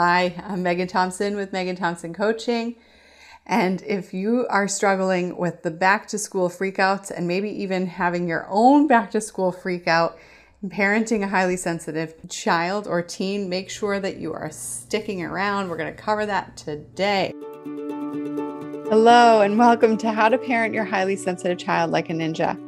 Hi, I'm Megan Thompson with Megan Thompson Coaching. And if you are struggling with the back to school freakouts and maybe even having your own back to school freakout, parenting a highly sensitive child or teen, make sure that you are sticking around. We're going to cover that today. Hello, and welcome to How to Parent Your Highly Sensitive Child Like a Ninja.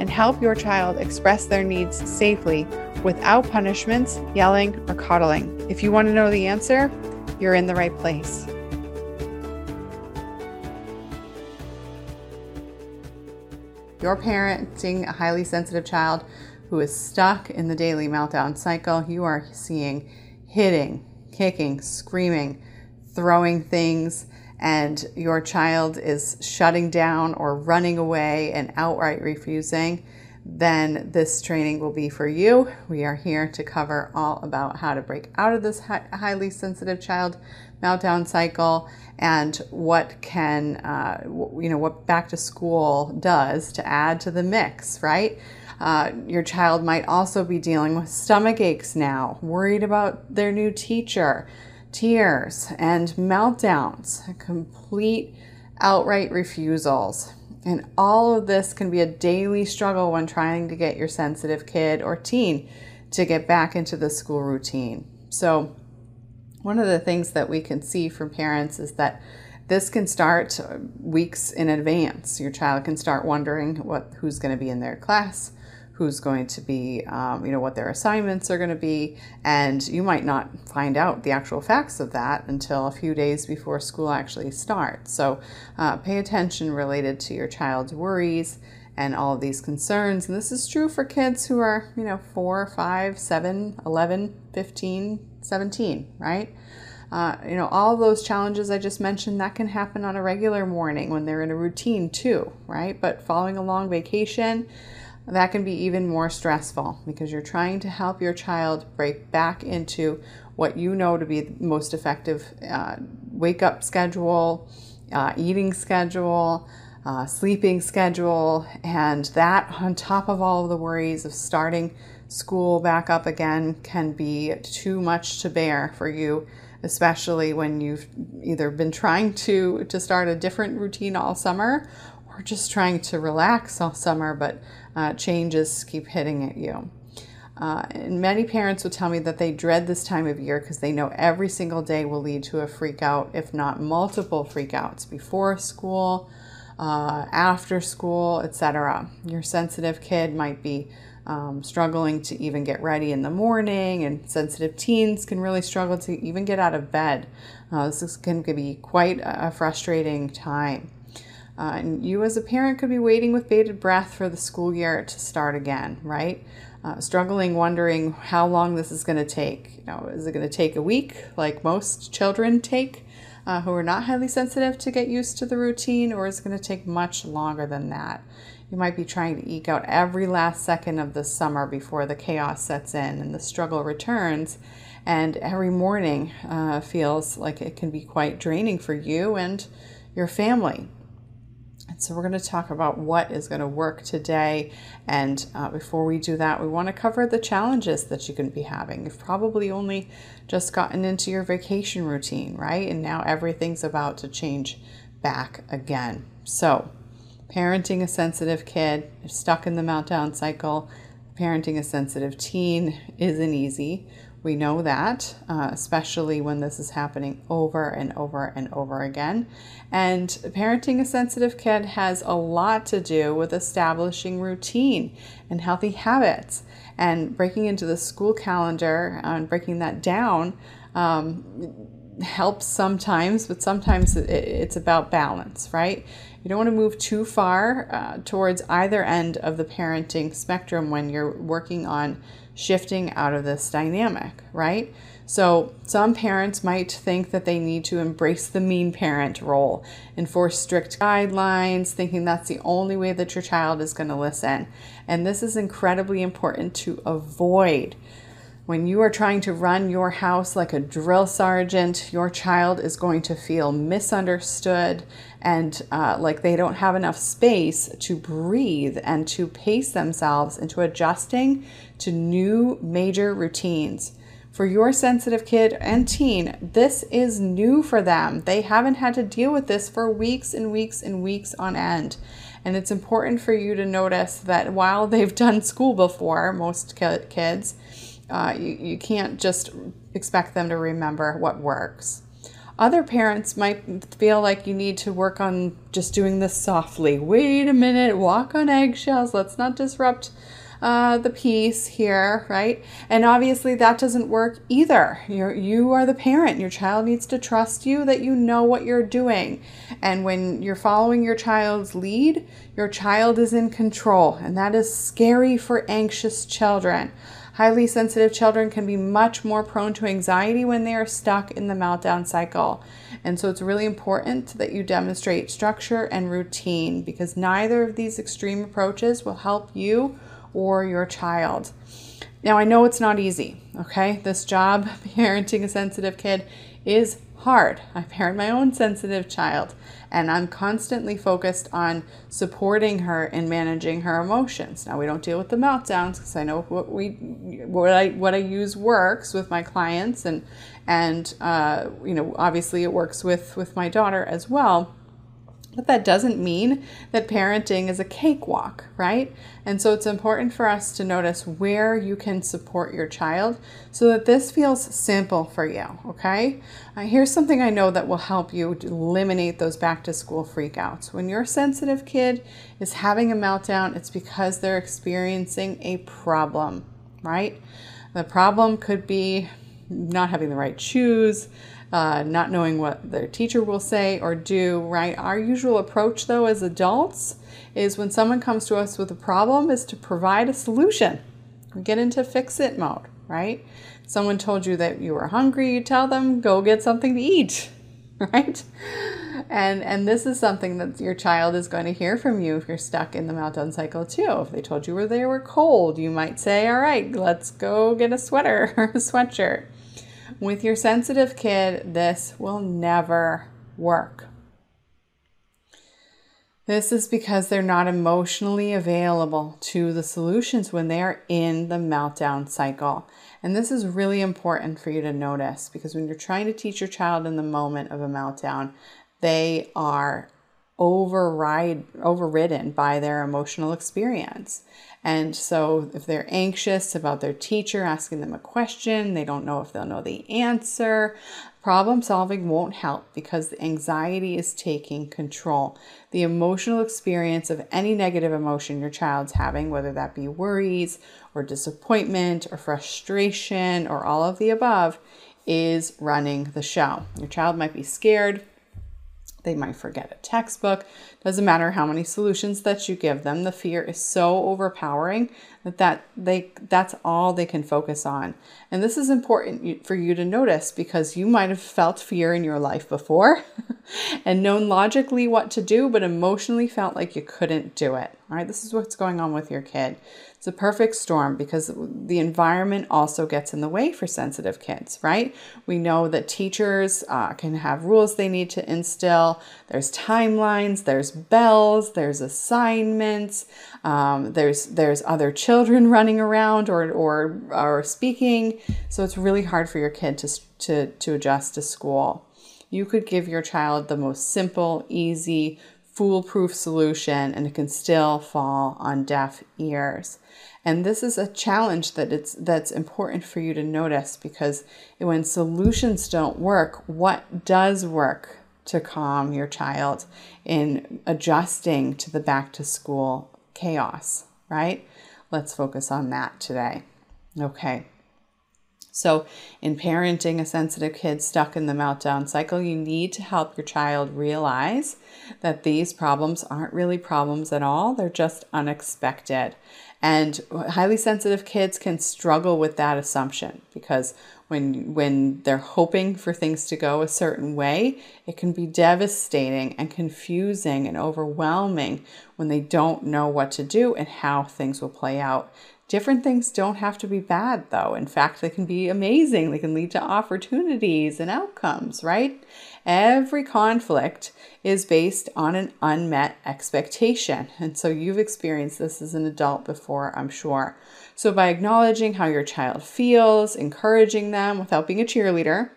and help your child express their needs safely without punishments, yelling, or coddling. If you want to know the answer, you're in the right place. You're parenting a highly sensitive child who is stuck in the daily meltdown cycle. You are seeing hitting, kicking, screaming, throwing things, and your child is shutting down or running away and outright refusing, then this training will be for you. We are here to cover all about how to break out of this highly sensitive child meltdown cycle and what can, uh, you know, what back to school does to add to the mix, right? Uh, your child might also be dealing with stomach aches now, worried about their new teacher tears and meltdowns, complete outright refusals. And all of this can be a daily struggle when trying to get your sensitive kid or teen to get back into the school routine. So, one of the things that we can see from parents is that this can start uh, weeks in advance. Your child can start wondering what who's going to be in their class, who's going to be, um, you know, what their assignments are going to be. And you might not find out the actual facts of that until a few days before school actually starts. So uh, pay attention related to your child's worries and all of these concerns. And this is true for kids who are, you know, 4, 5, 7, 11, 15, 17, right? Uh, you know, all those challenges I just mentioned, that can happen on a regular morning when they're in a routine too, right? But following a long vacation, that can be even more stressful because you're trying to help your child break back into what you know to be the most effective uh, wake up schedule, uh, eating schedule, uh, sleeping schedule, and that on top of all of the worries of starting school back up again can be too much to bear for you especially when you've either been trying to to start a different routine all summer or just trying to relax all summer but uh, changes keep hitting at you. Uh, and many parents will tell me that they dread this time of year because they know every single day will lead to a freak out, if not multiple freakouts before school, uh, after school, etc. Your sensitive kid might be um, struggling to even get ready in the morning, and sensitive teens can really struggle to even get out of bed. Uh, this can be quite a frustrating time. Uh, and you, as a parent, could be waiting with bated breath for the school year to start again, right? Uh, struggling, wondering how long this is going to take. You know, is it going to take a week, like most children take, uh, who are not highly sensitive to get used to the routine, or is it going to take much longer than that? You might be trying to eke out every last second of the summer before the chaos sets in and the struggle returns. And every morning uh, feels like it can be quite draining for you and your family. So, we're going to talk about what is going to work today. And uh, before we do that, we want to cover the challenges that you can be having. You've probably only just gotten into your vacation routine, right? And now everything's about to change back again. So, parenting a sensitive kid, stuck in the meltdown cycle, parenting a sensitive teen isn't easy. We know that, uh, especially when this is happening over and over and over again. And parenting a sensitive kid has a lot to do with establishing routine and healthy habits and breaking into the school calendar and breaking that down. Um, helps sometimes, but sometimes it's about balance, right? You don't want to move too far uh, towards either end of the parenting spectrum when you're working on shifting out of this dynamic, right? So, some parents might think that they need to embrace the mean parent role, enforce strict guidelines, thinking that's the only way that your child is going to listen. And this is incredibly important to avoid. When you are trying to run your house like a drill sergeant, your child is going to feel misunderstood and uh, like they don't have enough space to breathe and to pace themselves into adjusting to new major routines. For your sensitive kid and teen, this is new for them. They haven't had to deal with this for weeks and weeks and weeks on end. And it's important for you to notice that while they've done school before, most kids, uh, you, you can't just expect them to remember what works. Other parents might feel like you need to work on just doing this softly. Wait a minute, walk on eggshells. Let's not disrupt uh, the peace here, right? And obviously that doesn't work either. You're, you are the parent. Your child needs to trust you that you know what you're doing. And when you're following your child's lead, your child is in control. And that is scary for anxious children. Highly sensitive children can be much more prone to anxiety when they are stuck in the meltdown cycle. And so it's really important that you demonstrate structure and routine because neither of these extreme approaches will help you or your child. Now, I know it's not easy, okay? This job, parenting a sensitive kid, is hard. I parent my own sensitive child, and I'm constantly focused on supporting her in managing her emotions. Now we don't deal with the meltdowns because I know what we what I what I use works with my clients, and and uh, you know obviously it works with with my daughter as well. But that doesn't mean that parenting is a cakewalk, right? And so it's important for us to notice where you can support your child so that this feels simple for you, okay? Uh, here's something I know that will help you eliminate those back to school freakouts. When your sensitive kid is having a meltdown, it's because they're experiencing a problem, right? The problem could be not having the right shoes, uh, not knowing what their teacher will say or do, right? Our usual approach, though, as adults, is when someone comes to us with a problem, is to provide a solution. We get into fix it mode, right? Someone told you that you were hungry, you tell them, go get something to eat, right? And and this is something that your child is going to hear from you if you're stuck in the meltdown cycle too. If they told you where they were cold, you might say, "All right, let's go get a sweater or a sweatshirt." With your sensitive kid, this will never work. This is because they're not emotionally available to the solutions when they are in the meltdown cycle. And this is really important for you to notice because when you're trying to teach your child in the moment of a meltdown, they are override overridden by their emotional experience. And so if they're anxious about their teacher asking them a question, they don't know if they'll know the answer, problem solving won't help because the anxiety is taking control. The emotional experience of any negative emotion your child's having, whether that be worries or disappointment or frustration or all of the above, is running the show. Your child might be scared, they might forget a textbook. Doesn't matter how many solutions that you give them. The fear is so overpowering that, that they that's all they can focus on. And this is important for you to notice because you might have felt fear in your life before and known logically what to do, but emotionally felt like you couldn't do it. Right, this is what's going on with your kid. It's a perfect storm because the environment also gets in the way for sensitive kids, right? We know that teachers uh, can have rules they need to instill. There's timelines, there's bells, there's assignments, um, there's there's other children running around or or or speaking. So it's really hard for your kid to to to adjust to school. You could give your child the most simple, easy, foolproof solution and it can still fall on deaf ears. And this is a challenge that it's that's important for you to notice because when solutions don't work, what does work to calm your child in adjusting to the back to school chaos, right? Let's focus on that today. Okay. So, in parenting a sensitive kid stuck in the meltdown cycle, you need to help your child realize that these problems aren't really problems at all. They're just unexpected. And highly sensitive kids can struggle with that assumption because when when they're hoping for things to go a certain way, it can be devastating and confusing and overwhelming when they don't know what to do and how things will play out. Different things don't have to be bad, though. In fact, they can be amazing. They can lead to opportunities and outcomes, right? Every conflict is based on an unmet expectation. And so you've experienced this as an adult before, I'm sure. So, by acknowledging how your child feels, encouraging them without being a cheerleader,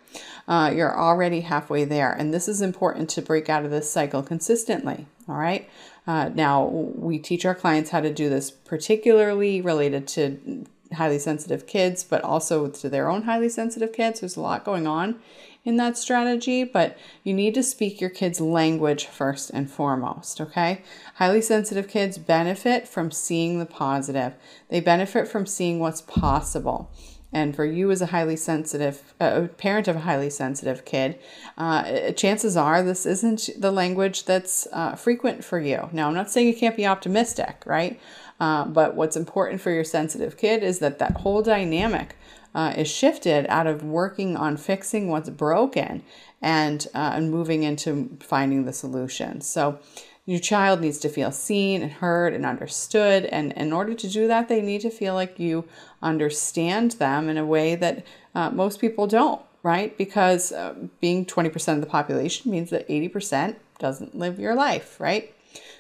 uh, you're already halfway there. And this is important to break out of this cycle consistently. All right. Uh, now, we teach our clients how to do this, particularly related to highly sensitive kids, but also to their own highly sensitive kids. There's a lot going on in that strategy, but you need to speak your kids' language first and foremost, okay? Highly sensitive kids benefit from seeing the positive, they benefit from seeing what's possible. And for you as a highly sensitive uh, parent of a highly sensitive kid, uh, chances are this isn't the language that's uh, frequent for you. Now, I'm not saying you can't be optimistic, right? Uh, but what's important for your sensitive kid is that that whole dynamic uh, is shifted out of working on fixing what's broken and uh, and moving into finding the solution. So your child needs to feel seen and heard and understood. And in order to do that, they need to feel like you understand them in a way that uh, most people don't, right? Because uh, being 20% of the population means that 80% doesn't live your life, right?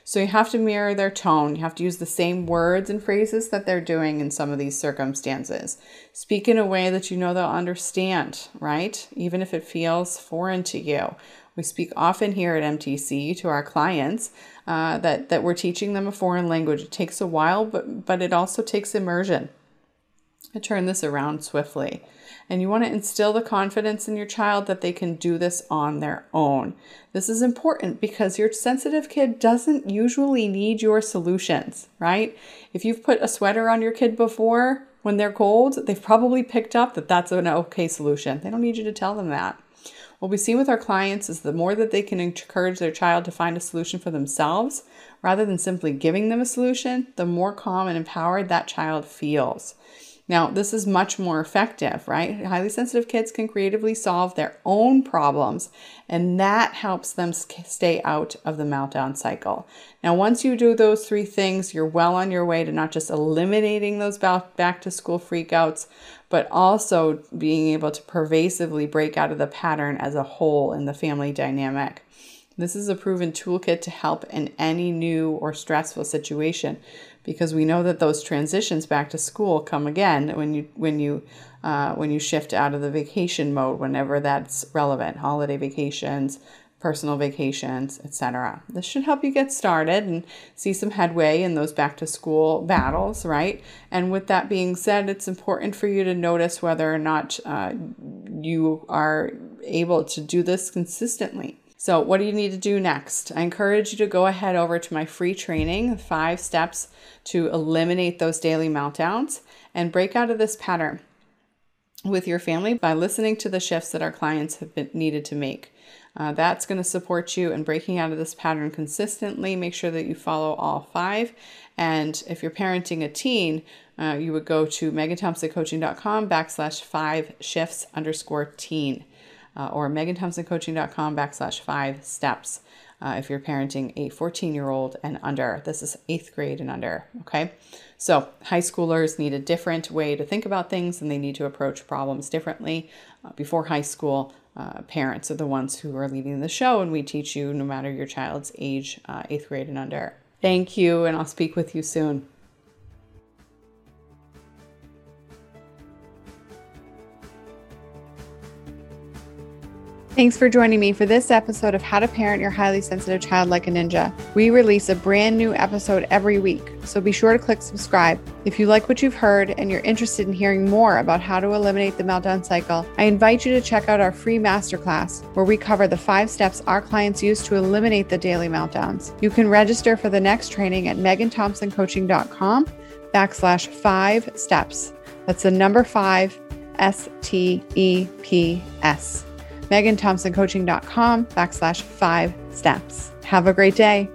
So you have to mirror their tone. You have to use the same words and phrases that they're doing in some of these circumstances. Speak in a way that you know they'll understand, right? Even if it feels foreign to you. We speak often here at MTC to our clients uh, that, that we're teaching them a foreign language. It takes a while, but, but it also takes immersion to turn this around swiftly. And you want to instill the confidence in your child that they can do this on their own. This is important because your sensitive kid doesn't usually need your solutions, right? If you've put a sweater on your kid before when they're cold, they've probably picked up that that's an okay solution. They don't need you to tell them that. What we see with our clients is the more that they can encourage their child to find a solution for themselves, rather than simply giving them a solution, the more calm and empowered that child feels. Now, this is much more effective, right? Highly sensitive kids can creatively solve their own problems, and that helps them stay out of the meltdown cycle. Now, once you do those three things, you're well on your way to not just eliminating those back to school freakouts, but also being able to pervasively break out of the pattern as a whole in the family dynamic. This is a proven toolkit to help in any new or stressful situation because we know that those transitions back to school come again when you when you uh, when you shift out of the vacation mode whenever that's relevant holiday vacations personal vacations etc this should help you get started and see some headway in those back to school battles right and with that being said it's important for you to notice whether or not uh, you are able to do this consistently so, what do you need to do next? I encourage you to go ahead over to my free training, five steps to eliminate those daily meltdowns and break out of this pattern with your family by listening to the shifts that our clients have been needed to make. Uh, that's going to support you in breaking out of this pattern consistently. Make sure that you follow all five. And if you're parenting a teen, uh, you would go to meganthompsoncoaching.com backslash five shifts underscore teen uh, or meganthompsoncoaching.com backslash five steps uh, if you're parenting a 14 year old and under. This is eighth grade and under. Okay. So high schoolers need a different way to think about things and they need to approach problems differently. Uh, before high school, uh, parents are the ones who are leading the show, and we teach you no matter your child's age, uh, eighth grade and under. Thank you, and I'll speak with you soon. Thanks for joining me for this episode of How to Parent Your Highly Sensitive Child Like a Ninja. We release a brand new episode every week, so be sure to click subscribe. If you like what you've heard and you're interested in hearing more about how to eliminate the meltdown cycle, I invite you to check out our free masterclass where we cover the five steps our clients use to eliminate the daily meltdowns. You can register for the next training at meganthompsoncoaching.com backslash five steps. That's the number five, S T E P S meganthompsoncoaching.com backslash five steps. Have a great day.